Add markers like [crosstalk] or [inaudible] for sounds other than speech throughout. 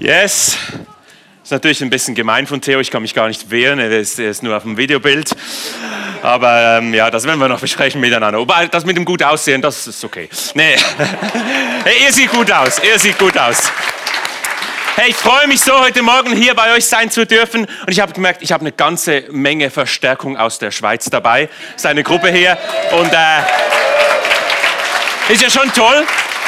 Yes. Ist natürlich ein bisschen gemein von Theo, ich kann mich gar nicht wehren, er ist, er ist nur auf dem Videobild. Aber ähm, ja, das werden wir noch besprechen miteinander. Wobei, das mit dem gut aussehen, das ist okay. Nee. [laughs] hey, ihr sieht gut aus, ihr sieht gut aus. Hey, ich freue mich so, heute Morgen hier bei euch sein zu dürfen. Und ich habe gemerkt, ich habe eine ganze Menge Verstärkung aus der Schweiz dabei. Ist eine Gruppe hier. Und äh, ist ja schon toll.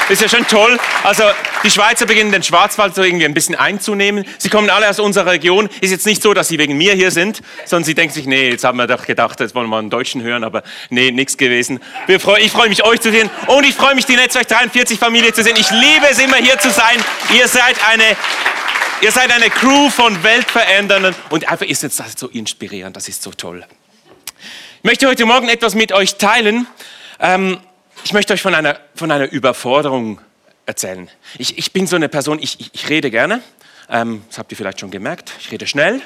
Ist ja schon toll. Also die Schweizer beginnen den Schwarzwald so irgendwie ein bisschen einzunehmen. Sie kommen alle aus unserer Region. Ist jetzt nicht so, dass sie wegen mir hier sind, sondern sie denken sich, nee, jetzt haben wir doch gedacht, jetzt wollen wir einen Deutschen hören, aber nee, nichts gewesen. Ich freue mich, euch zu sehen und ich freue mich, die Netzwerk 43 Familie zu sehen. Ich liebe es immer hier zu sein. Ihr seid eine Ihr seid eine Crew von Weltverändernden und einfach ist jetzt das so inspirierend, das ist so toll. Ich möchte heute Morgen etwas mit euch teilen. Ähm, ich möchte euch von einer, von einer Überforderung erzählen. Ich, ich bin so eine Person, ich, ich, ich rede gerne. Ähm, das habt ihr vielleicht schon gemerkt. Ich rede schnell.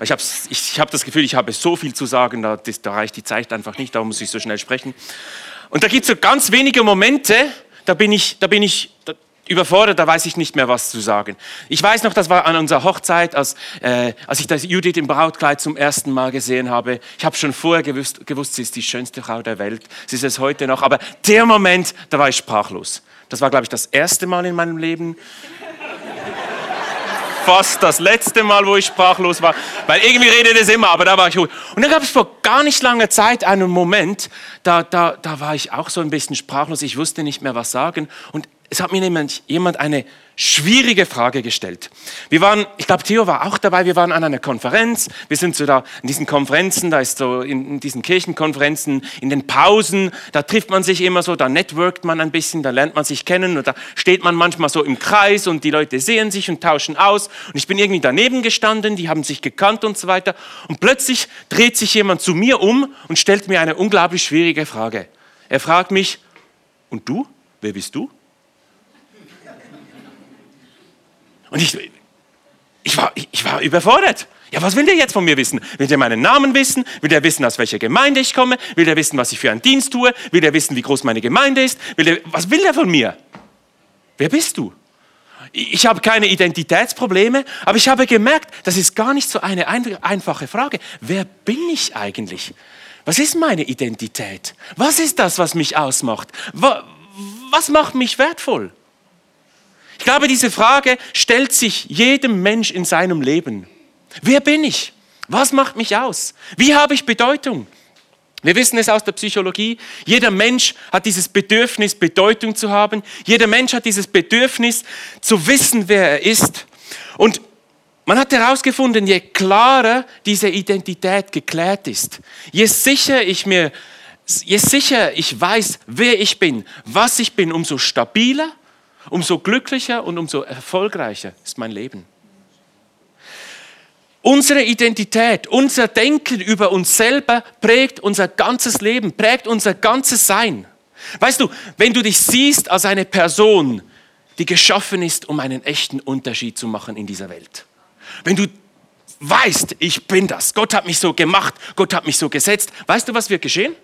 Ich habe ich hab das Gefühl, ich habe so viel zu sagen, da, das, da reicht die Zeit einfach nicht, darum muss ich so schnell sprechen. Und da gibt es so ganz wenige Momente, da bin ich, da bin ich, da, überfordert, da weiß ich nicht mehr, was zu sagen. Ich weiß noch, das war an unserer Hochzeit, als, äh, als ich das Judith im Brautkleid zum ersten Mal gesehen habe. Ich habe schon vorher gewusst, gewusst, sie ist die schönste Frau der Welt. Sie ist es heute noch. Aber der Moment, da war ich sprachlos. Das war, glaube ich, das erste Mal in meinem Leben. [laughs] Fast das letzte Mal, wo ich sprachlos war. Weil irgendwie redet es immer, aber da war ich gut. Und dann gab es vor gar nicht langer Zeit einen Moment, da, da, da war ich auch so ein bisschen sprachlos. Ich wusste nicht mehr, was sagen. Und es hat mir jemand, jemand eine schwierige Frage gestellt. Wir waren, ich glaube, Theo war auch dabei, wir waren an einer Konferenz. Wir sind so da in diesen Konferenzen, da ist so in, diesen Kirchenkonferenzen, in den Pausen, da trifft man sich immer so, da networkt man ein bisschen, da lernt man sich kennen und da steht man manchmal so im Kreis und die Leute sehen sich und tauschen aus. Und ich bin irgendwie daneben gestanden, die haben sich gekannt und so weiter. Und plötzlich dreht sich jemand zu mir um und stellt mir eine unglaublich schwierige Frage. Er fragt mich, und du? Wer bist du? Und ich, ich, war, ich, war überfordert. Ja, was will der jetzt von mir wissen? Will der meinen Namen wissen? Will der wissen, aus welcher Gemeinde ich komme? Will der wissen, was ich für einen Dienst tue? Will der wissen, wie groß meine Gemeinde ist? Will der, was will der von mir? Wer bist du? Ich habe keine Identitätsprobleme, aber ich habe gemerkt, das ist gar nicht so eine einfache Frage. Wer bin ich eigentlich? Was ist meine Identität? Was ist das, was mich ausmacht? Was macht mich wertvoll? Ich glaube, diese Frage stellt sich jedem Mensch in seinem Leben. Wer bin ich? Was macht mich aus? Wie habe ich Bedeutung? Wir wissen es aus der Psychologie. Jeder Mensch hat dieses Bedürfnis, Bedeutung zu haben. Jeder Mensch hat dieses Bedürfnis, zu wissen, wer er ist. Und man hat herausgefunden, je klarer diese Identität geklärt ist, je sicher ich mir, je sicher ich weiß, wer ich bin, was ich bin, umso stabiler umso glücklicher und umso erfolgreicher ist mein Leben. Unsere Identität, unser Denken über uns selber prägt unser ganzes Leben, prägt unser ganzes Sein. Weißt du, wenn du dich siehst als eine Person, die geschaffen ist, um einen echten Unterschied zu machen in dieser Welt. Wenn du weißt, ich bin das, Gott hat mich so gemacht, Gott hat mich so gesetzt, weißt du, was wird geschehen?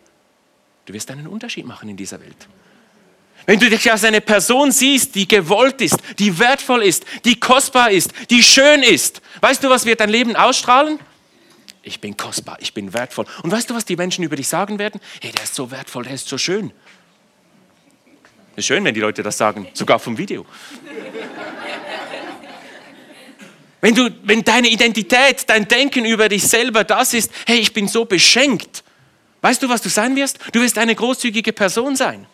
Du wirst einen Unterschied machen in dieser Welt. Wenn du dich als eine Person siehst, die gewollt ist, die wertvoll ist, die kostbar ist, die schön ist, weißt du, was wird dein Leben ausstrahlen? Ich bin kostbar, ich bin wertvoll. Und weißt du, was die Menschen über dich sagen werden? Hey, der ist so wertvoll, der ist so schön. Ist schön, wenn die Leute das sagen, sogar vom Video. Wenn, du, wenn deine Identität, dein Denken über dich selber das ist, hey, ich bin so beschenkt, weißt du, was du sein wirst? Du wirst eine großzügige Person sein.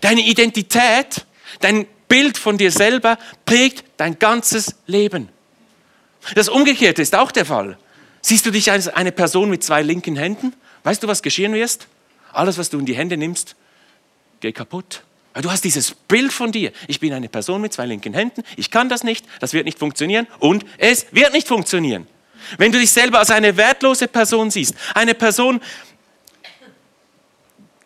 Deine Identität, dein Bild von dir selber prägt dein ganzes Leben. Das Umgekehrte ist auch der Fall. Siehst du dich als eine Person mit zwei linken Händen? Weißt du, was geschehen wirst? Alles, was du in die Hände nimmst, geht kaputt. du hast dieses Bild von dir. Ich bin eine Person mit zwei linken Händen. Ich kann das nicht. Das wird nicht funktionieren. Und es wird nicht funktionieren. Wenn du dich selber als eine wertlose Person siehst, eine Person,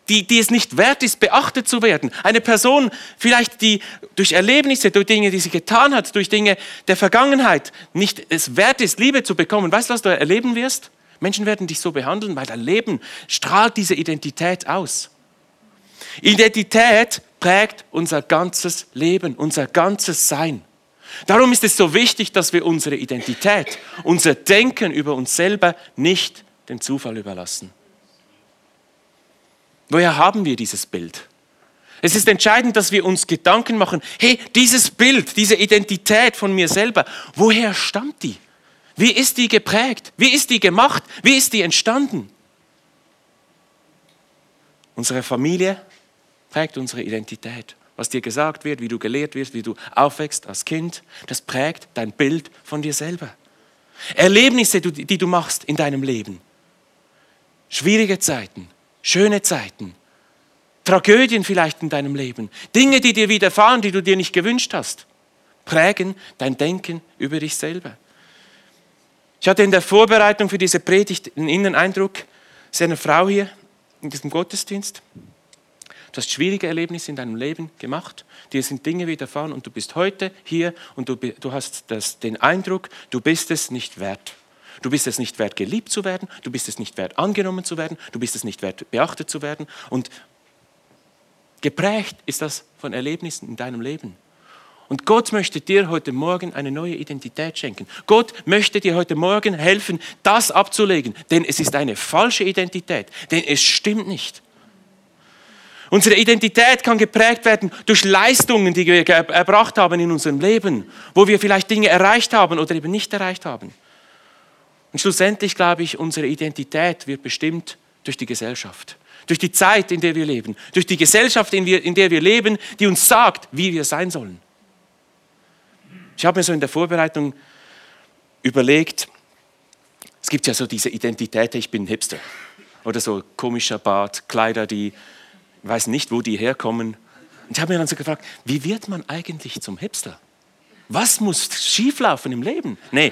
die, die es nicht wert ist, beachtet zu werden. Eine Person, vielleicht die durch Erlebnisse, durch Dinge, die sie getan hat, durch Dinge der Vergangenheit nicht es wert ist, Liebe zu bekommen. Weißt du, was du erleben wirst? Menschen werden dich so behandeln, weil dein Leben strahlt diese Identität aus. Identität prägt unser ganzes Leben, unser ganzes Sein. Darum ist es so wichtig, dass wir unsere Identität, unser Denken über uns selber nicht dem Zufall überlassen. Woher haben wir dieses Bild? Es ist entscheidend, dass wir uns Gedanken machen, hey, dieses Bild, diese Identität von mir selber, woher stammt die? Wie ist die geprägt? Wie ist die gemacht? Wie ist die entstanden? Unsere Familie prägt unsere Identität. Was dir gesagt wird, wie du gelehrt wirst, wie du aufwächst als Kind, das prägt dein Bild von dir selber. Erlebnisse, die du machst in deinem Leben. Schwierige Zeiten, schöne Zeiten, Tragödien vielleicht in deinem Leben, Dinge, die dir widerfahren, die du dir nicht gewünscht hast, prägen dein Denken über dich selber. Ich hatte in der Vorbereitung für diese Predigt einen Inneneindruck, es ist eine Frau hier in diesem Gottesdienst. Du hast schwierige Erlebnisse in deinem Leben gemacht, dir sind Dinge widerfahren und du bist heute hier und du, du hast das, den Eindruck, du bist es nicht wert. Du bist es nicht wert, geliebt zu werden, du bist es nicht wert, angenommen zu werden, du bist es nicht wert, beachtet zu werden. Und geprägt ist das von Erlebnissen in deinem Leben. Und Gott möchte dir heute Morgen eine neue Identität schenken. Gott möchte dir heute Morgen helfen, das abzulegen, denn es ist eine falsche Identität, denn es stimmt nicht. Unsere Identität kann geprägt werden durch Leistungen, die wir erbracht haben in unserem Leben, wo wir vielleicht Dinge erreicht haben oder eben nicht erreicht haben. Und schlussendlich glaube ich, unsere Identität wird bestimmt durch die Gesellschaft, durch die Zeit, in der wir leben, durch die Gesellschaft, in, der wir leben, die uns sagt, wie wir sein sollen. Ich habe mir so in der Vorbereitung überlegt, es gibt ja so diese Identität, ich bin Hipster. Oder so komischer Bart, Kleider, die, ich weiß nicht, wo die herkommen. Und ich habe mir dann so gefragt, wie wird man eigentlich zum Hipster? Was muss schieflaufen im Leben? Nee.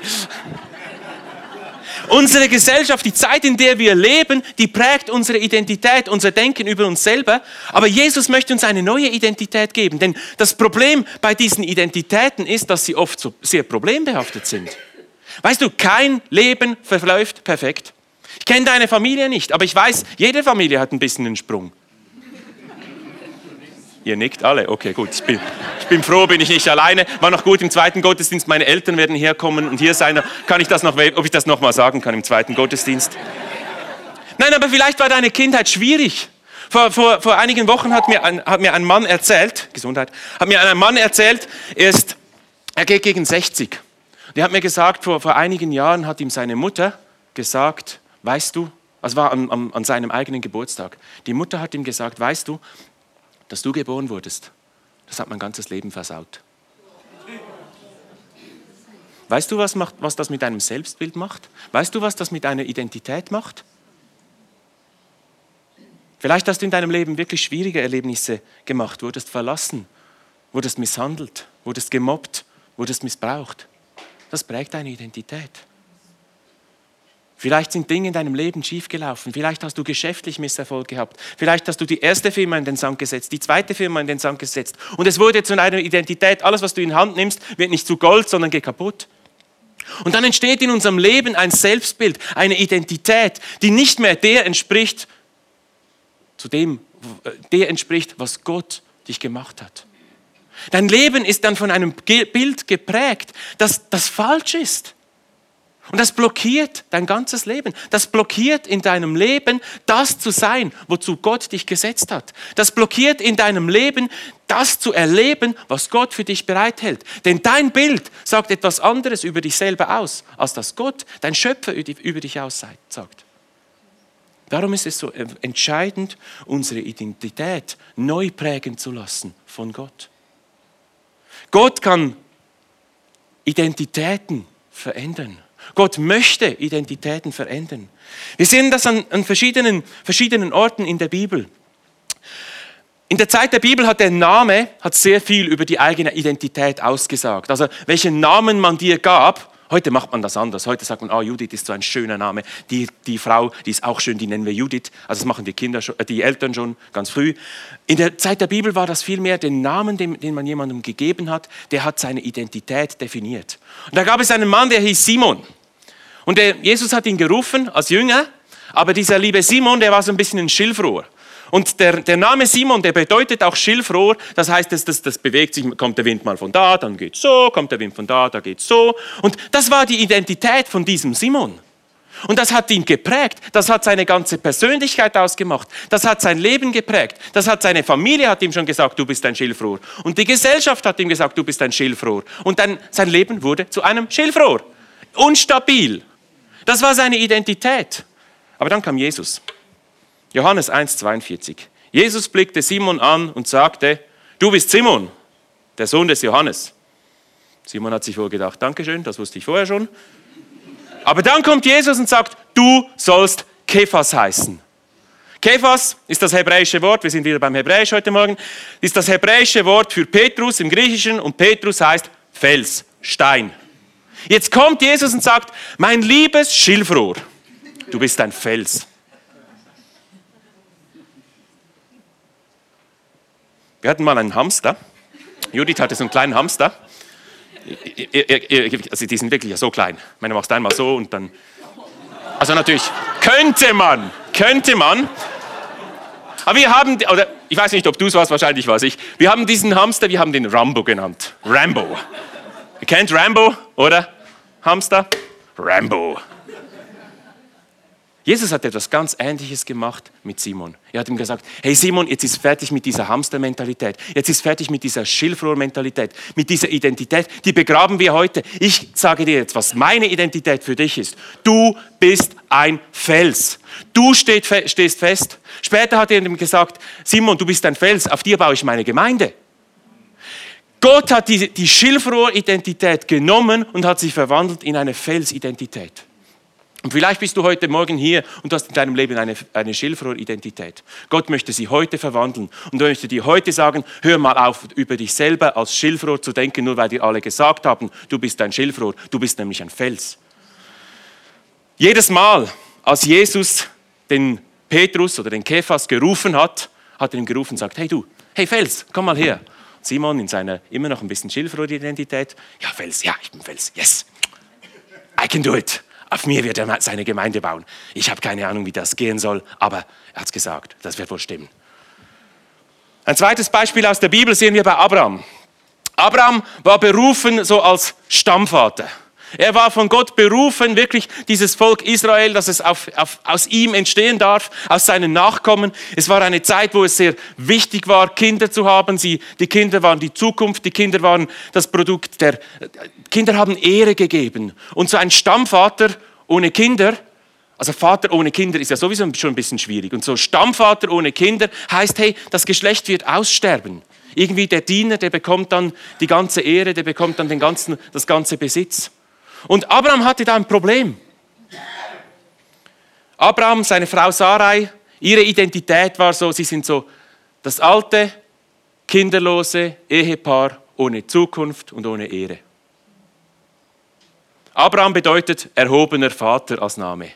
Unsere Gesellschaft, die Zeit, in der wir leben, die prägt unsere Identität, unser Denken über uns selber. Aber Jesus möchte uns eine neue Identität geben. Denn das Problem bei diesen Identitäten ist, dass sie oft so sehr problembehaftet sind. Weißt du, kein Leben verläuft perfekt. Ich kenne deine Familie nicht, aber ich weiß, jede Familie hat ein bisschen einen Sprung. Ihr nickt alle? Okay, gut. Ich bin, ich bin, froh, bin ich nicht alleine. War noch gut im zweiten Gottesdienst. Meine Eltern werden herkommen und hier sein. Kann ich das noch, ob ich das noch mal sagen kann im zweiten Gottesdienst? Nein, aber vielleicht war deine Kindheit schwierig. Vor, vor, vor einigen Wochen hat mir, ein, hat mir ein Mann erzählt, Gesundheit, hat mir ein Mann erzählt, er, ist, er geht gegen 60. Der hat mir gesagt, vor, vor einigen Jahren hat ihm seine Mutter gesagt, weißt du, also war an, an, an seinem eigenen Geburtstag, die Mutter hat ihm gesagt, weißt du, dass du geboren wurdest, das hat mein ganzes Leben versaut. Weißt du, was, macht, was das mit deinem Selbstbild macht? Weißt du, was das mit deiner Identität macht? Vielleicht hast du in deinem Leben wirklich schwierige Erlebnisse gemacht, wurdest verlassen, wurdest misshandelt, wurdest gemobbt, wurdest missbraucht. Das prägt deine Identität. Vielleicht sind Dinge in deinem Leben schiefgelaufen. Vielleicht hast du geschäftlich Misserfolg gehabt. Vielleicht hast du die erste Firma in den Sand gesetzt, die zweite Firma in den Sand gesetzt. Und es wurde zu einer Identität. Alles, was du in Hand nimmst, wird nicht zu Gold, sondern geht kaputt. Und dann entsteht in unserem Leben ein Selbstbild, eine Identität, die nicht mehr der entspricht, zu dem, der entspricht, was Gott dich gemacht hat. Dein Leben ist dann von einem Bild geprägt, das, das falsch ist. Und das blockiert dein ganzes Leben. Das blockiert in deinem Leben, das zu sein, wozu Gott dich gesetzt hat. Das blockiert in deinem Leben, das zu erleben, was Gott für dich bereithält. Denn dein Bild sagt etwas anderes über dich selber aus, als das Gott, dein Schöpfer, über dich aussagt. Darum ist es so entscheidend, unsere Identität neu prägen zu lassen von Gott. Gott kann Identitäten verändern. Gott möchte Identitäten verändern. Wir sehen das an, an verschiedenen, verschiedenen Orten in der Bibel. In der Zeit der Bibel hat der Name hat sehr viel über die eigene Identität ausgesagt. Also welchen Namen man dir gab, Heute macht man das anders. Heute sagt man, ah, Judith ist so ein schöner Name. Die, die Frau, die ist auch schön, die nennen wir Judith. Also das machen die Kinder, schon, äh, die Eltern schon ganz früh. In der Zeit der Bibel war das vielmehr den Namen, den, den man jemandem gegeben hat, der hat seine Identität definiert. Und da gab es einen Mann, der hieß Simon. Und der, Jesus hat ihn gerufen als Jünger, aber dieser liebe Simon, der war so ein bisschen ein Schilfrohr. Und der, der Name Simon, der bedeutet auch Schilfrohr. Das heißt, das, das, das bewegt sich, kommt der Wind mal von da, dann geht so, kommt der Wind von da, da geht so. Und das war die Identität von diesem Simon. Und das hat ihn geprägt. Das hat seine ganze Persönlichkeit ausgemacht. Das hat sein Leben geprägt. Das hat seine Familie hat ihm schon gesagt, du bist ein Schilfrohr. Und die Gesellschaft hat ihm gesagt, du bist ein Schilfrohr. Und dann sein Leben wurde zu einem Schilfrohr. Unstabil. Das war seine Identität. Aber dann kam Jesus. Johannes 1,42. Jesus blickte Simon an und sagte, du bist Simon, der Sohn des Johannes. Simon hat sich wohl gedacht, Dankeschön, das wusste ich vorher schon. Aber dann kommt Jesus und sagt, du sollst Kephas heißen. Kephas ist das hebräische Wort, wir sind wieder beim Hebräisch heute Morgen, ist das hebräische Wort für Petrus im Griechischen und Petrus heißt Fels, Stein. Jetzt kommt Jesus und sagt, mein liebes Schilfrohr, du bist ein Fels. Wir hatten mal einen Hamster. Judith hatte so einen kleinen Hamster. Also die sind wirklich so klein. Ich meine, machst einmal so und dann. Also natürlich, könnte man, könnte man. Aber wir haben, oder ich weiß nicht, ob du es warst, wahrscheinlich war es ich. Wir haben diesen Hamster, wir haben den Rambo genannt. Rambo. Ihr kennt Rambo, oder? Hamster? Rambo. Jesus hat etwas ganz Ähnliches gemacht mit Simon. Er hat ihm gesagt, hey Simon, jetzt ist fertig mit dieser Hamstermentalität, jetzt ist fertig mit dieser Schilfrohrmentalität, mit dieser Identität, die begraben wir heute. Ich sage dir jetzt, was meine Identität für dich ist. Du bist ein Fels. Du stehst fest. Später hat er ihm gesagt, Simon, du bist ein Fels, auf dir baue ich meine Gemeinde. Gott hat die, die Schilfrohr-Identität genommen und hat sie verwandelt in eine Felsidentität. Und vielleicht bist du heute Morgen hier und du hast in deinem Leben eine, eine Schilfrohr-Identität. Gott möchte sie heute verwandeln und er möchte dir heute sagen, hör mal auf, über dich selber als Schilfrohr zu denken, nur weil dir alle gesagt haben, du bist ein Schilfrohr, du bist nämlich ein Fels. Jedes Mal, als Jesus den Petrus oder den Kephas gerufen hat, hat er ihm gerufen und sagt, hey du, hey Fels, komm mal her. Simon in seiner immer noch ein bisschen Schilfrohr-Identität, ja Fels, ja, ich bin Fels, yes, I can do it. Auf mir wird er seine Gemeinde bauen. Ich habe keine Ahnung, wie das gehen soll, aber er hat es gesagt. Das wird wohl stimmen. Ein zweites Beispiel aus der Bibel sehen wir bei Abraham. Abraham war berufen so als Stammvater. Er war von Gott berufen, wirklich dieses Volk Israel, dass es auf, auf, aus ihm entstehen darf, aus seinen Nachkommen. Es war eine Zeit, wo es sehr wichtig war, Kinder zu haben. Sie, die Kinder waren die Zukunft, die Kinder waren das Produkt der, Kinder haben Ehre gegeben. Und so ein Stammvater ohne Kinder, also Vater ohne Kinder ist ja sowieso schon ein bisschen schwierig. Und so Stammvater ohne Kinder heißt, hey, das Geschlecht wird aussterben. Irgendwie der Diener, der bekommt dann die ganze Ehre, der bekommt dann den ganzen, das ganze Besitz. Und Abraham hatte da ein Problem. Abraham, seine Frau Sarai, ihre Identität war so, sie sind so das alte, kinderlose Ehepaar ohne Zukunft und ohne Ehre. Abraham bedeutet erhobener Vater als Name.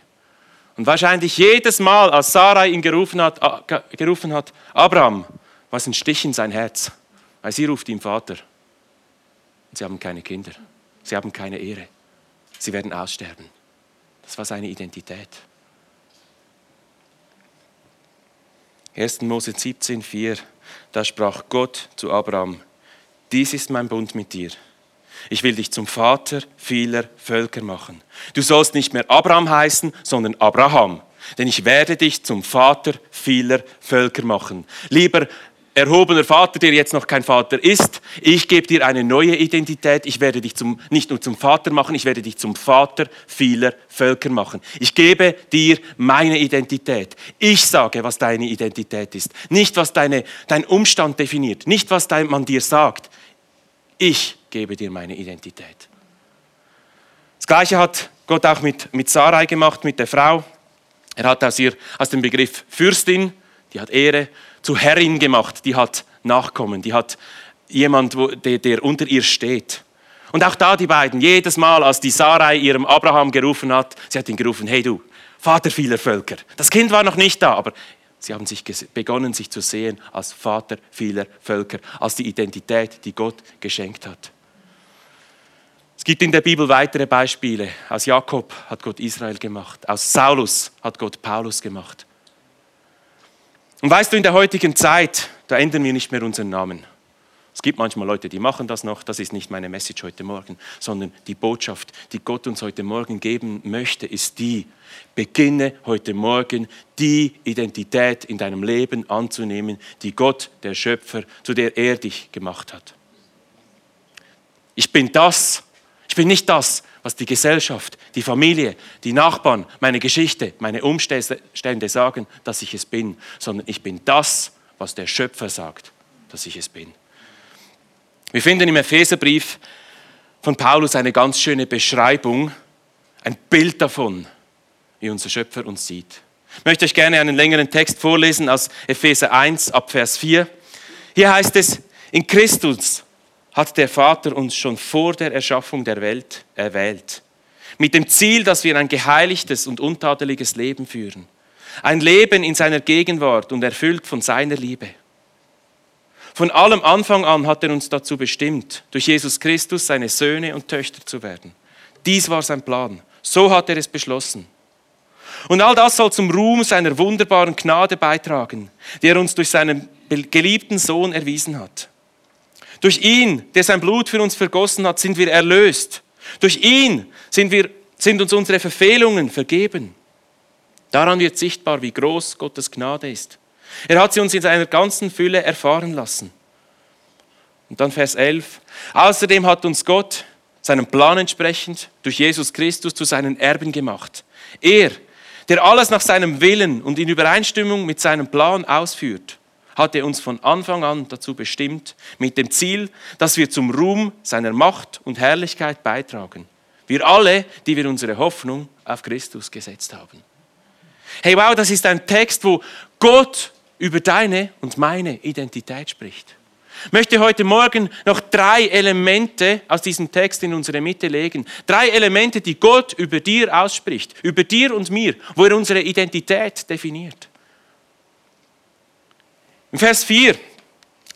Und wahrscheinlich jedes Mal, als Sarai ihn gerufen hat, gerufen hat Abraham, war es ein Stich in sein Herz, weil sie ruft ihn Vater. Und sie haben keine Kinder, sie haben keine Ehre. Sie werden aussterben. Das war seine Identität. 1. Mose 17, 4, da sprach Gott zu Abraham, dies ist mein Bund mit dir. Ich will dich zum Vater vieler Völker machen. Du sollst nicht mehr Abraham heißen, sondern Abraham. Denn ich werde dich zum Vater vieler Völker machen. Lieber erhobener Vater, der jetzt noch kein Vater ist, ich gebe dir eine neue Identität. Ich werde dich zum, nicht nur zum Vater machen, ich werde dich zum Vater vieler Völker machen. Ich gebe dir meine Identität. Ich sage, was deine Identität ist. Nicht, was deine, dein Umstand definiert. Nicht, was dein, man dir sagt. Ich gebe dir meine Identität. Das Gleiche hat Gott auch mit, mit Sarai gemacht, mit der Frau. Er hat aus, ihr, aus dem Begriff Fürstin, die hat Ehre, zu Herrin gemacht, die hat Nachkommen, die hat jemand, der unter ihr steht. Und auch da die beiden, jedes Mal, als die Sarai ihrem Abraham gerufen hat, sie hat ihn gerufen, hey du, Vater vieler Völker. Das Kind war noch nicht da, aber sie haben sich begonnen, sich zu sehen als Vater vieler Völker, als die Identität, die Gott geschenkt hat. Es gibt in der Bibel weitere Beispiele. Aus Jakob hat Gott Israel gemacht, aus Saulus hat Gott Paulus gemacht. Und weißt du, in der heutigen Zeit, da ändern wir nicht mehr unseren Namen. Es gibt manchmal Leute, die machen das noch. Das ist nicht meine Message heute Morgen, sondern die Botschaft, die Gott uns heute Morgen geben möchte, ist die, beginne heute Morgen die Identität in deinem Leben anzunehmen, die Gott, der Schöpfer, zu der er dich gemacht hat. Ich bin das. Ich bin nicht das, was die Gesellschaft, die Familie, die Nachbarn, meine Geschichte, meine Umstände sagen, dass ich es bin, sondern ich bin das, was der Schöpfer sagt, dass ich es bin. Wir finden im Epheserbrief von Paulus eine ganz schöne Beschreibung, ein Bild davon, wie unser Schöpfer uns sieht. Ich möchte euch gerne einen längeren Text vorlesen aus Epheser 1 ab Vers 4. Hier heißt es, in Christus hat der Vater uns schon vor der Erschaffung der Welt erwählt. Mit dem Ziel, dass wir ein geheiligtes und untadeliges Leben führen. Ein Leben in seiner Gegenwart und erfüllt von seiner Liebe. Von allem Anfang an hat er uns dazu bestimmt, durch Jesus Christus seine Söhne und Töchter zu werden. Dies war sein Plan. So hat er es beschlossen. Und all das soll zum Ruhm seiner wunderbaren Gnade beitragen, die er uns durch seinen geliebten Sohn erwiesen hat. Durch ihn, der sein Blut für uns vergossen hat, sind wir erlöst. Durch ihn sind, wir, sind uns unsere Verfehlungen vergeben. Daran wird sichtbar, wie groß Gottes Gnade ist. Er hat sie uns in seiner ganzen Fülle erfahren lassen. Und dann Vers 11. Außerdem hat uns Gott seinem Plan entsprechend durch Jesus Christus zu seinen Erben gemacht. Er, der alles nach seinem Willen und in Übereinstimmung mit seinem Plan ausführt, hat er uns von Anfang an dazu bestimmt, mit dem Ziel, dass wir zum Ruhm seiner Macht und Herrlichkeit beitragen. Wir alle, die wir unsere Hoffnung auf Christus gesetzt haben. Hey, wow, das ist ein Text, wo Gott über deine und meine Identität spricht. Ich möchte heute Morgen noch drei Elemente aus diesem Text in unsere Mitte legen. Drei Elemente, die Gott über dir ausspricht, über dir und mir, wo er unsere Identität definiert. In Vers 4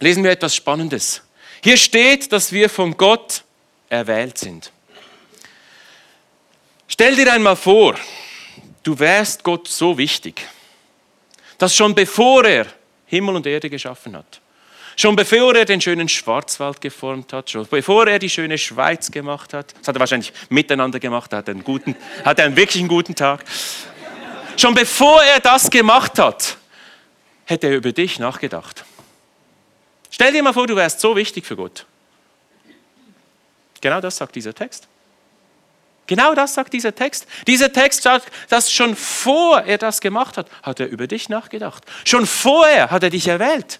lesen wir etwas Spannendes. Hier steht, dass wir von Gott erwählt sind. Stell dir einmal vor, du wärst Gott so wichtig dass schon bevor er Himmel und Erde geschaffen hat, schon bevor er den schönen Schwarzwald geformt hat, schon bevor er die schöne Schweiz gemacht hat, das hat er wahrscheinlich miteinander gemacht, hat einen guten, hat einen wirklich guten Tag. Schon bevor er das gemacht hat, hätte er über dich nachgedacht. Stell dir mal vor, du wärst so wichtig für Gott. Genau das sagt dieser Text. Genau das sagt dieser Text. Dieser Text sagt, dass schon vor er das gemacht hat, hat er über dich nachgedacht. Schon vorher hat er dich erwählt.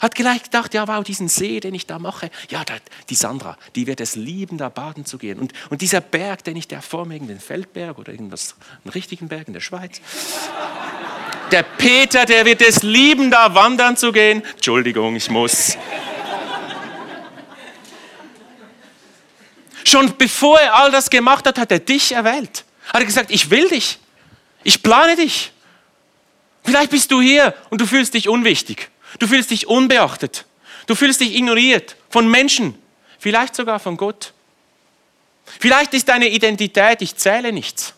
Hat gleich gedacht, ja, wow, diesen See, den ich da mache, ja, die Sandra, die wird es lieben, da baden zu gehen. Und, und dieser Berg, den ich da vor mir, den Feldberg oder irgendwas, einen richtigen Berg in der Schweiz. Der Peter, der wird es lieben, da wandern zu gehen. Entschuldigung, ich muss. Schon bevor er all das gemacht hat, hat er dich erwählt. Hat er gesagt, ich will dich. Ich plane dich. Vielleicht bist du hier und du fühlst dich unwichtig. Du fühlst dich unbeachtet. Du fühlst dich ignoriert von Menschen. Vielleicht sogar von Gott. Vielleicht ist deine Identität, ich zähle nichts.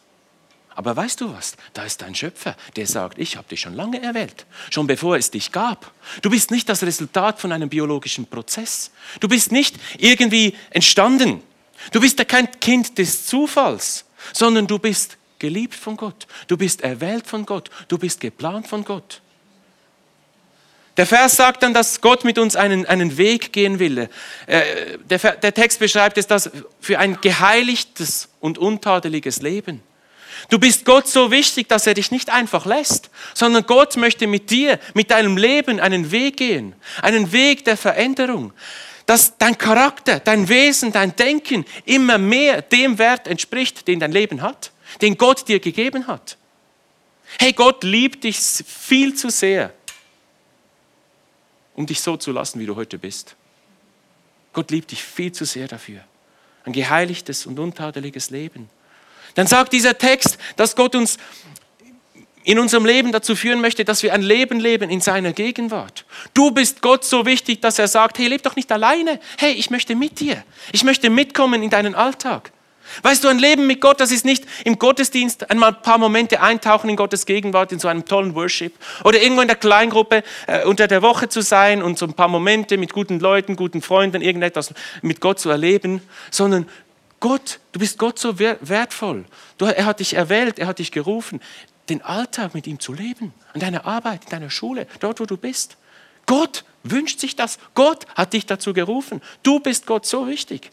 Aber weißt du was? Da ist dein Schöpfer, der sagt, ich habe dich schon lange erwählt, schon bevor es dich gab. Du bist nicht das Resultat von einem biologischen Prozess. Du bist nicht irgendwie entstanden. Du bist kein Kind des Zufalls, sondern du bist geliebt von Gott. Du bist erwählt von Gott. Du bist geplant von Gott. Der Vers sagt dann, dass Gott mit uns einen, einen Weg gehen will. Äh, der, der Text beschreibt es das für ein geheiligtes und untadeliges Leben. Du bist Gott so wichtig, dass er dich nicht einfach lässt, sondern Gott möchte mit dir, mit deinem Leben einen Weg gehen, einen Weg der Veränderung dass dein Charakter, dein Wesen, dein Denken immer mehr dem Wert entspricht, den dein Leben hat, den Gott dir gegeben hat. Hey, Gott liebt dich viel zu sehr, um dich so zu lassen, wie du heute bist. Gott liebt dich viel zu sehr dafür. Ein geheiligtes und untadeliges Leben. Dann sagt dieser Text, dass Gott uns in unserem Leben dazu führen möchte, dass wir ein Leben leben in seiner Gegenwart. Du bist Gott so wichtig, dass er sagt, hey, leb doch nicht alleine. Hey, ich möchte mit dir. Ich möchte mitkommen in deinen Alltag. Weißt du, ein Leben mit Gott, das ist nicht im Gottesdienst einmal ein paar Momente eintauchen in Gottes Gegenwart, in so einem tollen Worship. Oder irgendwo in der Kleingruppe äh, unter der Woche zu sein und so ein paar Momente mit guten Leuten, guten Freunden, irgendetwas mit Gott zu erleben. Sondern Gott, du bist Gott so wertvoll. Du, er hat dich erwählt, er hat dich gerufen, den Alltag mit ihm zu leben. An deiner Arbeit, in deiner Schule, dort, wo du bist. Gott wünscht sich das. Gott hat dich dazu gerufen. Du bist Gott so wichtig.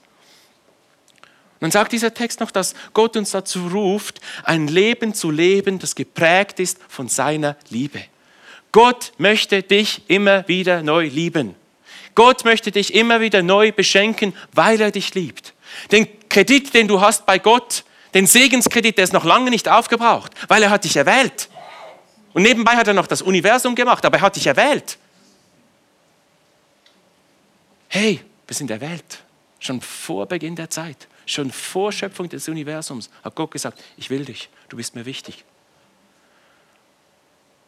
Dann sagt dieser Text noch, dass Gott uns dazu ruft, ein Leben zu leben, das geprägt ist von seiner Liebe. Gott möchte dich immer wieder neu lieben. Gott möchte dich immer wieder neu beschenken, weil er dich liebt. Den Kredit, den du hast bei Gott, den Segenskredit, der ist noch lange nicht aufgebraucht, weil er hat dich erwählt. Und nebenbei hat er noch das Universum gemacht, aber er hat dich erwählt. Hey, wir sind erwählt, schon vor Beginn der Zeit. Schon vor Schöpfung des Universums hat Gott gesagt, ich will dich, du bist mir wichtig.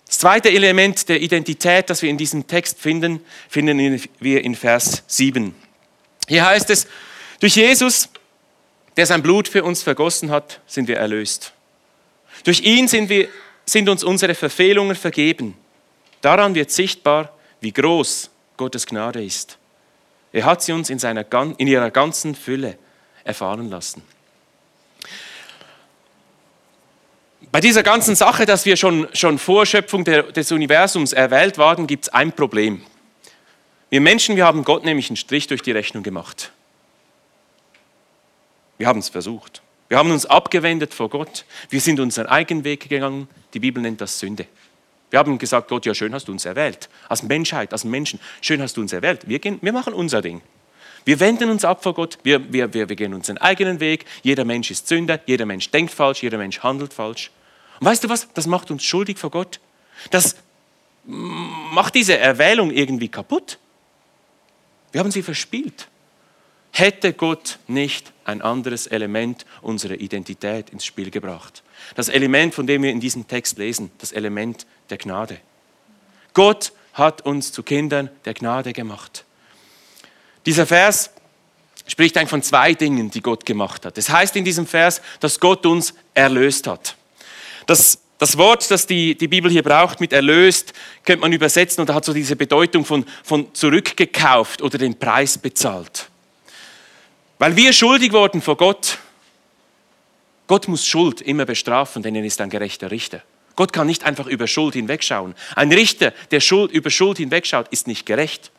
Das zweite Element der Identität, das wir in diesem Text finden, finden wir in Vers 7. Hier heißt es, durch Jesus, der sein Blut für uns vergossen hat, sind wir erlöst. Durch ihn sind, wir, sind uns unsere Verfehlungen vergeben. Daran wird sichtbar, wie groß Gottes Gnade ist. Er hat sie uns in, seiner, in ihrer ganzen Fülle erfahren lassen. Bei dieser ganzen Sache, dass wir schon, schon vor Schöpfung der, des Universums erwählt waren, gibt es ein Problem. Wir Menschen, wir haben Gott nämlich einen Strich durch die Rechnung gemacht. Wir haben es versucht. Wir haben uns abgewendet vor Gott. Wir sind unseren eigenen Weg gegangen. Die Bibel nennt das Sünde. Wir haben gesagt, Gott, ja, schön hast du uns erwählt. Als Menschheit, als Menschen, schön hast du uns erwählt. Wir, gehen, wir machen unser Ding. Wir wenden uns ab vor Gott, wir, wir, wir, wir gehen unseren eigenen Weg. Jeder Mensch ist Sünder, jeder Mensch denkt falsch, jeder Mensch handelt falsch. Und weißt du was? Das macht uns schuldig vor Gott. Das macht diese Erwählung irgendwie kaputt. Wir haben sie verspielt. Hätte Gott nicht ein anderes Element unserer Identität ins Spiel gebracht. Das Element, von dem wir in diesem Text lesen, das Element der Gnade. Gott hat uns zu Kindern der Gnade gemacht. Dieser Vers spricht eigentlich von zwei Dingen, die Gott gemacht hat. Es das heißt in diesem Vers, dass Gott uns erlöst hat. Das, das Wort, das die, die Bibel hier braucht mit erlöst, könnte man übersetzen und hat so diese Bedeutung von, von zurückgekauft oder den Preis bezahlt. Weil wir schuldig wurden vor Gott. Gott muss Schuld immer bestrafen, denn er ist ein gerechter Richter. Gott kann nicht einfach über Schuld hinwegschauen. Ein Richter, der Schuld, über Schuld hinwegschaut, ist nicht gerecht.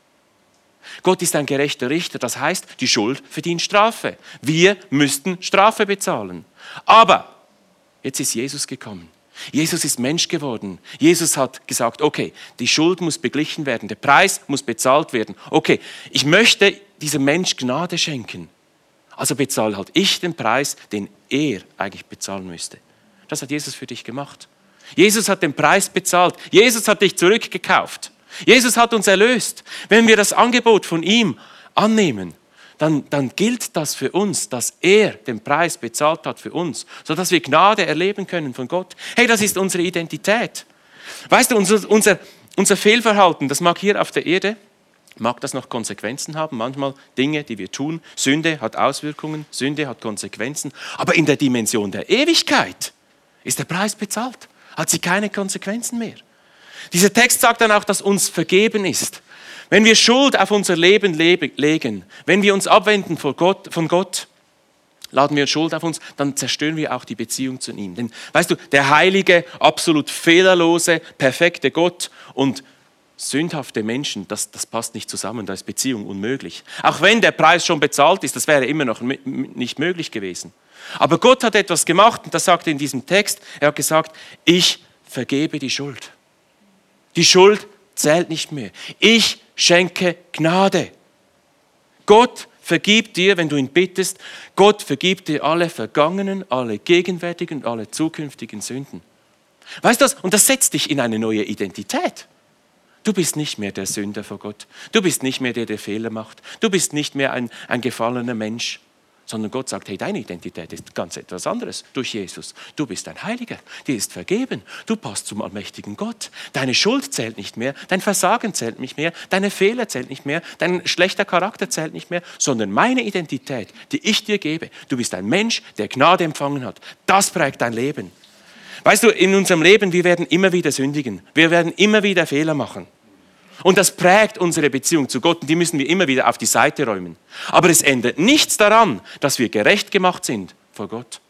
Gott ist ein gerechter Richter, das heißt, die Schuld verdient Strafe. Wir müssten Strafe bezahlen. Aber jetzt ist Jesus gekommen. Jesus ist Mensch geworden. Jesus hat gesagt, okay, die Schuld muss beglichen werden, der Preis muss bezahlt werden. Okay, ich möchte diesem Mensch Gnade schenken. Also bezahle halt ich den Preis, den er eigentlich bezahlen müsste. Das hat Jesus für dich gemacht. Jesus hat den Preis bezahlt. Jesus hat dich zurückgekauft. Jesus hat uns erlöst. Wenn wir das Angebot von ihm annehmen, dann, dann gilt das für uns, dass er den Preis bezahlt hat für uns, sodass wir Gnade erleben können von Gott. Hey, das ist unsere Identität. Weißt du, unser, unser, unser Fehlverhalten, das mag hier auf der Erde, mag das noch Konsequenzen haben. Manchmal Dinge, die wir tun. Sünde hat Auswirkungen, Sünde hat Konsequenzen. Aber in der Dimension der Ewigkeit ist der Preis bezahlt, hat sie keine Konsequenzen mehr. Dieser Text sagt dann auch, dass uns vergeben ist. Wenn wir Schuld auf unser Leben legen, wenn wir uns abwenden von Gott, von Gott, laden wir Schuld auf uns, dann zerstören wir auch die Beziehung zu ihm. Denn weißt du, der heilige, absolut fehlerlose, perfekte Gott und sündhafte Menschen, das, das passt nicht zusammen, da ist Beziehung unmöglich. Auch wenn der Preis schon bezahlt ist, das wäre immer noch nicht möglich gewesen. Aber Gott hat etwas gemacht und das sagt er in diesem Text, er hat gesagt, ich vergebe die Schuld. Die Schuld zählt nicht mehr. Ich schenke Gnade. Gott vergibt dir, wenn du ihn bittest, Gott vergibt dir alle vergangenen, alle gegenwärtigen und alle zukünftigen Sünden. Weißt du das? Und das setzt dich in eine neue Identität. Du bist nicht mehr der Sünder vor Gott. Du bist nicht mehr der, der Fehler macht. Du bist nicht mehr ein, ein gefallener Mensch, sondern Gott sagt, hey, deine Identität ist ganz etwas anderes durch Jesus. Du bist ein Heiliger, dir ist vergeben, du passt zum allmächtigen Gott. Deine Schuld zählt nicht mehr, dein Versagen zählt nicht mehr, deine Fehler zählt nicht mehr, dein schlechter Charakter zählt nicht mehr, sondern meine Identität, die ich dir gebe. Du bist ein Mensch, der Gnade empfangen hat. Das prägt dein Leben. Weißt du, in unserem Leben, wir werden immer wieder sündigen. Wir werden immer wieder Fehler machen. Und das prägt unsere Beziehung zu Gott und die müssen wir immer wieder auf die Seite räumen. Aber es ändert nichts daran, dass wir gerecht gemacht sind vor Gott.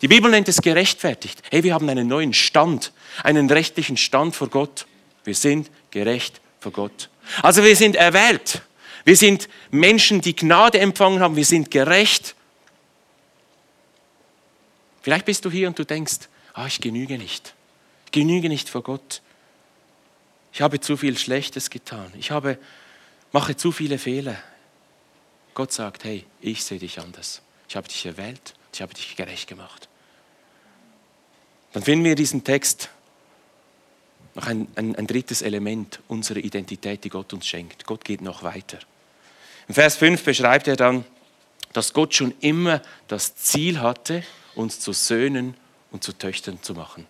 Die Bibel nennt es gerechtfertigt. Hey, wir haben einen neuen Stand, einen rechtlichen Stand vor Gott. Wir sind gerecht vor Gott. Also wir sind erwählt. Wir sind Menschen, die Gnade empfangen haben. Wir sind gerecht. Vielleicht bist du hier und du denkst, ah, ich genüge nicht. Ich genüge nicht vor Gott. Ich habe zu viel Schlechtes getan. Ich habe, mache zu viele Fehler. Gott sagt, hey, ich sehe dich anders. Ich habe dich erwählt, ich habe dich gerecht gemacht. Dann finden wir diesen Text noch ein, ein, ein drittes Element unserer Identität, die Gott uns schenkt. Gott geht noch weiter. In Vers 5 beschreibt er dann, dass Gott schon immer das Ziel hatte, uns zu Söhnen und zu Töchtern zu machen.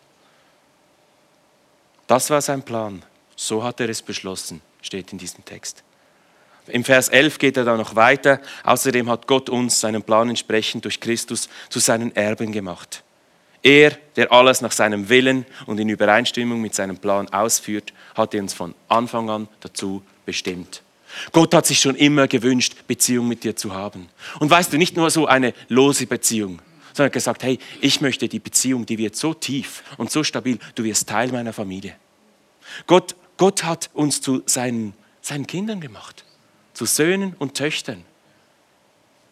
Das war sein Plan. So hat er es beschlossen, steht in diesem Text. Im Vers 11 geht er dann noch weiter. Außerdem hat Gott uns seinen Plan entsprechend durch Christus zu seinen Erben gemacht. Er, der alles nach seinem Willen und in Übereinstimmung mit seinem Plan ausführt, hat uns von Anfang an dazu bestimmt. Gott hat sich schon immer gewünscht, Beziehung mit dir zu haben. Und weißt du, nicht nur so eine lose Beziehung, sondern gesagt, hey, ich möchte die Beziehung, die wird so tief und so stabil, du wirst Teil meiner Familie. Gott Gott hat uns zu seinen, seinen Kindern gemacht, zu Söhnen und Töchtern.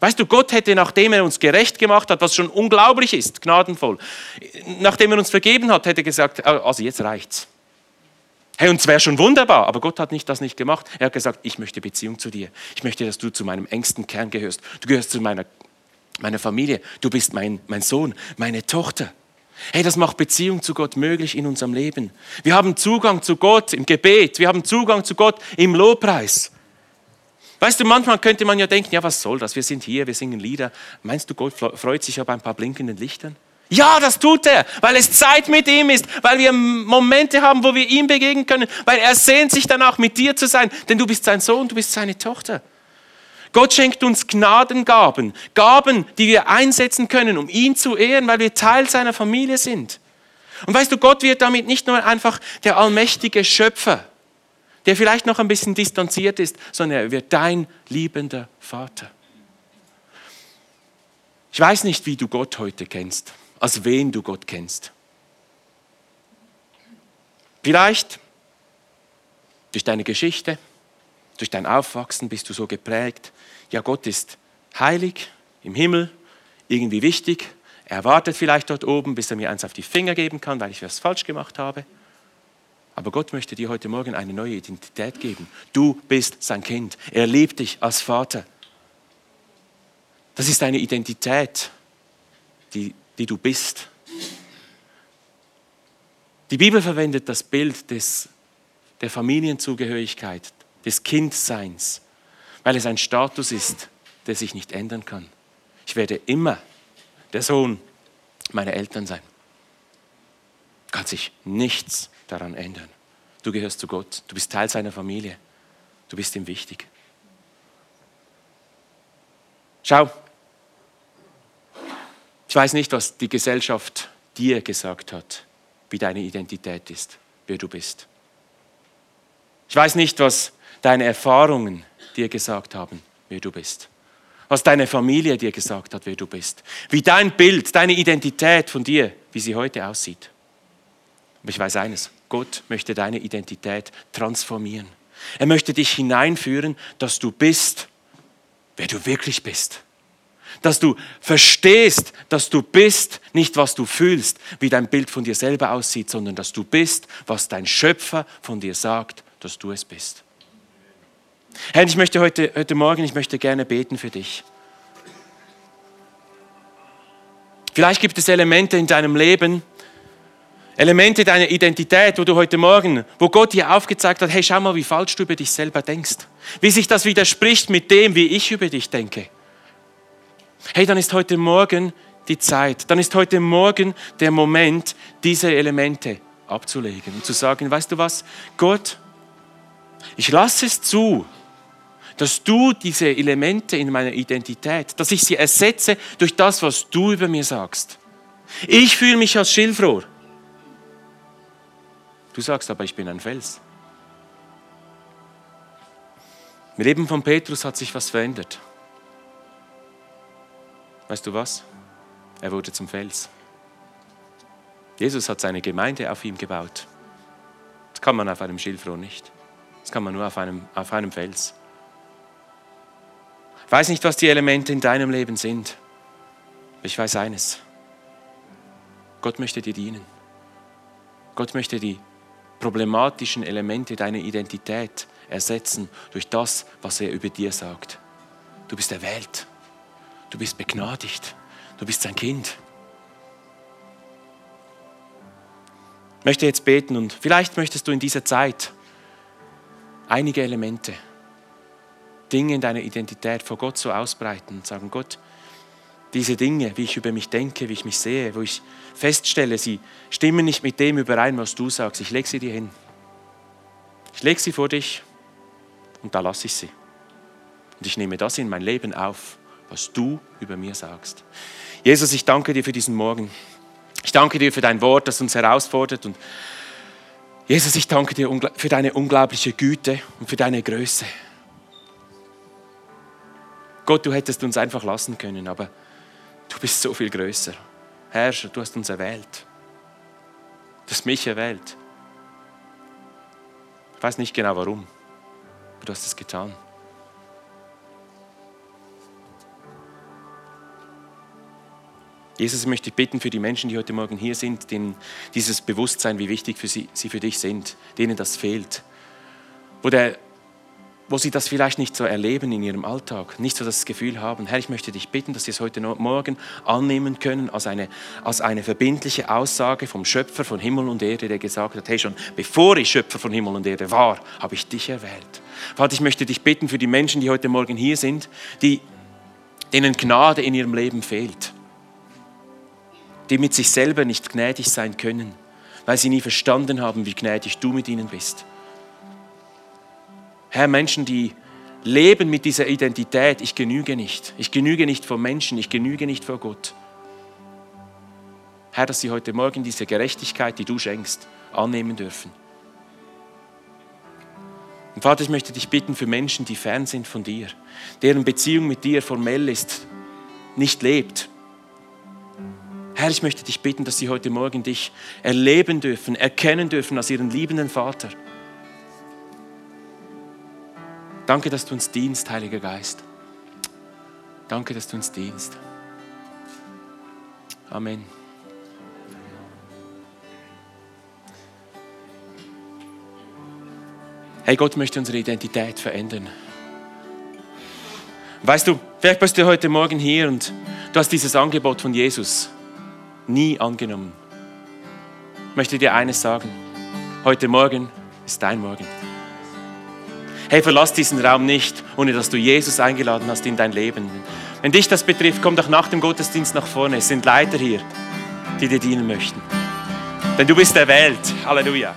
Weißt du, Gott hätte, nachdem er uns gerecht gemacht hat, was schon unglaublich ist, gnadenvoll, nachdem er uns vergeben hat, hätte gesagt, ah, also jetzt reicht's. Hey, und es wäre schon wunderbar, aber Gott hat nicht das nicht gemacht. Er hat gesagt, ich möchte Beziehung zu dir. Ich möchte, dass du zu meinem engsten Kern gehörst. Du gehörst zu meiner, meiner Familie. Du bist mein, mein Sohn, meine Tochter. Hey, das macht Beziehung zu Gott möglich in unserem Leben. Wir haben Zugang zu Gott im Gebet, wir haben Zugang zu Gott im Lobpreis. Weißt du, manchmal könnte man ja denken, ja, was soll das? Wir sind hier, wir singen Lieder. Meinst du, Gott freut sich aber ein paar blinkenden Lichtern? Ja, das tut er, weil es Zeit mit ihm ist, weil wir Momente haben, wo wir ihm begegnen können, weil er sehnt sich danach, mit dir zu sein, denn du bist sein Sohn, du bist seine Tochter. Gott schenkt uns Gnadengaben, Gaben, die wir einsetzen können, um ihn zu ehren, weil wir Teil seiner Familie sind. Und weißt du, Gott wird damit nicht nur einfach der allmächtige Schöpfer, der vielleicht noch ein bisschen distanziert ist, sondern er wird dein liebender Vater. Ich weiß nicht, wie du Gott heute kennst, als wen du Gott kennst. Vielleicht durch deine Geschichte, durch dein Aufwachsen bist du so geprägt, ja, Gott ist heilig im Himmel, irgendwie wichtig. Er wartet vielleicht dort oben, bis er mir eins auf die Finger geben kann, weil ich was falsch gemacht habe. Aber Gott möchte dir heute Morgen eine neue Identität geben. Du bist sein Kind. Er liebt dich als Vater. Das ist eine Identität, die, die du bist. Die Bibel verwendet das Bild des, der Familienzugehörigkeit, des Kindseins weil es ein Status ist, der sich nicht ändern kann. Ich werde immer der Sohn meiner Eltern sein. Kann sich nichts daran ändern. Du gehörst zu Gott, du bist Teil seiner Familie, du bist ihm wichtig. Schau, ich weiß nicht, was die Gesellschaft dir gesagt hat, wie deine Identität ist, wer du bist. Ich weiß nicht, was deine Erfahrungen dir gesagt haben, wer du bist. Was deine Familie dir gesagt hat, wer du bist. Wie dein Bild, deine Identität von dir, wie sie heute aussieht. Aber ich weiß eines, Gott möchte deine Identität transformieren. Er möchte dich hineinführen, dass du bist, wer du wirklich bist. Dass du verstehst, dass du bist, nicht was du fühlst, wie dein Bild von dir selber aussieht, sondern dass du bist, was dein Schöpfer von dir sagt, dass du es bist. Herr, ich möchte heute, heute Morgen, ich möchte gerne beten für dich. Vielleicht gibt es Elemente in deinem Leben, Elemente deiner Identität, wo du heute Morgen, wo Gott dir aufgezeigt hat, hey, schau mal, wie falsch du über dich selber denkst. Wie sich das widerspricht mit dem, wie ich über dich denke. Hey, dann ist heute Morgen die Zeit, dann ist heute Morgen der Moment, diese Elemente abzulegen und zu sagen, weißt du was, Gott, ich lasse es zu, dass du diese Elemente in meiner Identität, dass ich sie ersetze durch das, was du über mir sagst. Ich fühle mich als Schilfrohr. Du sagst aber, ich bin ein Fels. Im Leben von Petrus hat sich was verändert. Weißt du was? Er wurde zum Fels. Jesus hat seine Gemeinde auf ihm gebaut. Das kann man auf einem Schilfrohr nicht. Das kann man nur auf einem, auf einem Fels. Ich weiß nicht, was die Elemente in deinem Leben sind. Ich weiß eines. Gott möchte dir dienen. Gott möchte die problematischen Elemente deiner Identität ersetzen durch das, was er über dir sagt. Du bist erwählt. Du bist begnadigt. Du bist sein Kind. Ich möchte jetzt beten und vielleicht möchtest du in dieser Zeit einige Elemente, Dinge in deiner Identität vor Gott so ausbreiten und sagen, Gott, diese Dinge, wie ich über mich denke, wie ich mich sehe, wo ich feststelle, sie stimmen nicht mit dem überein, was du sagst. Ich lege sie dir hin. Ich lege sie vor dich und da lasse ich sie. Und ich nehme das in mein Leben auf, was du über mir sagst. Jesus, ich danke dir für diesen Morgen. Ich danke dir für dein Wort, das uns herausfordert. Und Jesus, ich danke dir für deine unglaubliche Güte und für deine Größe. Gott, du hättest uns einfach lassen können, aber Du bist so viel größer. Herrscher, du hast uns erwählt. Du hast mich erwählt. Ich weiß nicht genau warum, aber du hast es getan. Jesus, ich möchte dich bitten für die Menschen, die heute Morgen hier sind, denen dieses Bewusstsein, wie wichtig für sie, sie für dich sind, denen das fehlt. Wo der wo sie das vielleicht nicht so erleben in ihrem Alltag, nicht so das Gefühl haben, Herr, ich möchte dich bitten, dass sie es heute Morgen annehmen können als eine, als eine verbindliche Aussage vom Schöpfer von Himmel und Erde, der gesagt hat, hey, schon bevor ich Schöpfer von Himmel und Erde war, habe ich dich erwählt. Vater, ich möchte dich bitten für die Menschen, die heute Morgen hier sind, die, denen Gnade in ihrem Leben fehlt, die mit sich selber nicht gnädig sein können, weil sie nie verstanden haben, wie gnädig du mit ihnen bist. Herr, Menschen, die leben mit dieser Identität, ich genüge nicht. Ich genüge nicht vor Menschen, ich genüge nicht vor Gott. Herr, dass sie heute Morgen diese Gerechtigkeit, die du schenkst, annehmen dürfen. Und Vater, ich möchte dich bitten für Menschen, die fern sind von dir, deren Beziehung mit dir formell ist, nicht lebt. Herr, ich möchte dich bitten, dass sie heute Morgen dich erleben dürfen, erkennen dürfen als ihren liebenden Vater. Danke, dass du uns dienst, Heiliger Geist. Danke, dass du uns dienst. Amen. Hey, Gott möchte unsere Identität verändern. Weißt du, vielleicht bist du heute Morgen hier und du hast dieses Angebot von Jesus nie angenommen. Ich möchte dir eines sagen. Heute Morgen ist dein Morgen. Hey, verlass diesen Raum nicht, ohne dass du Jesus eingeladen hast in dein Leben. Wenn dich das betrifft, komm doch nach dem Gottesdienst nach vorne. Es sind Leiter hier, die dir dienen möchten. Denn du bist erwählt. Halleluja.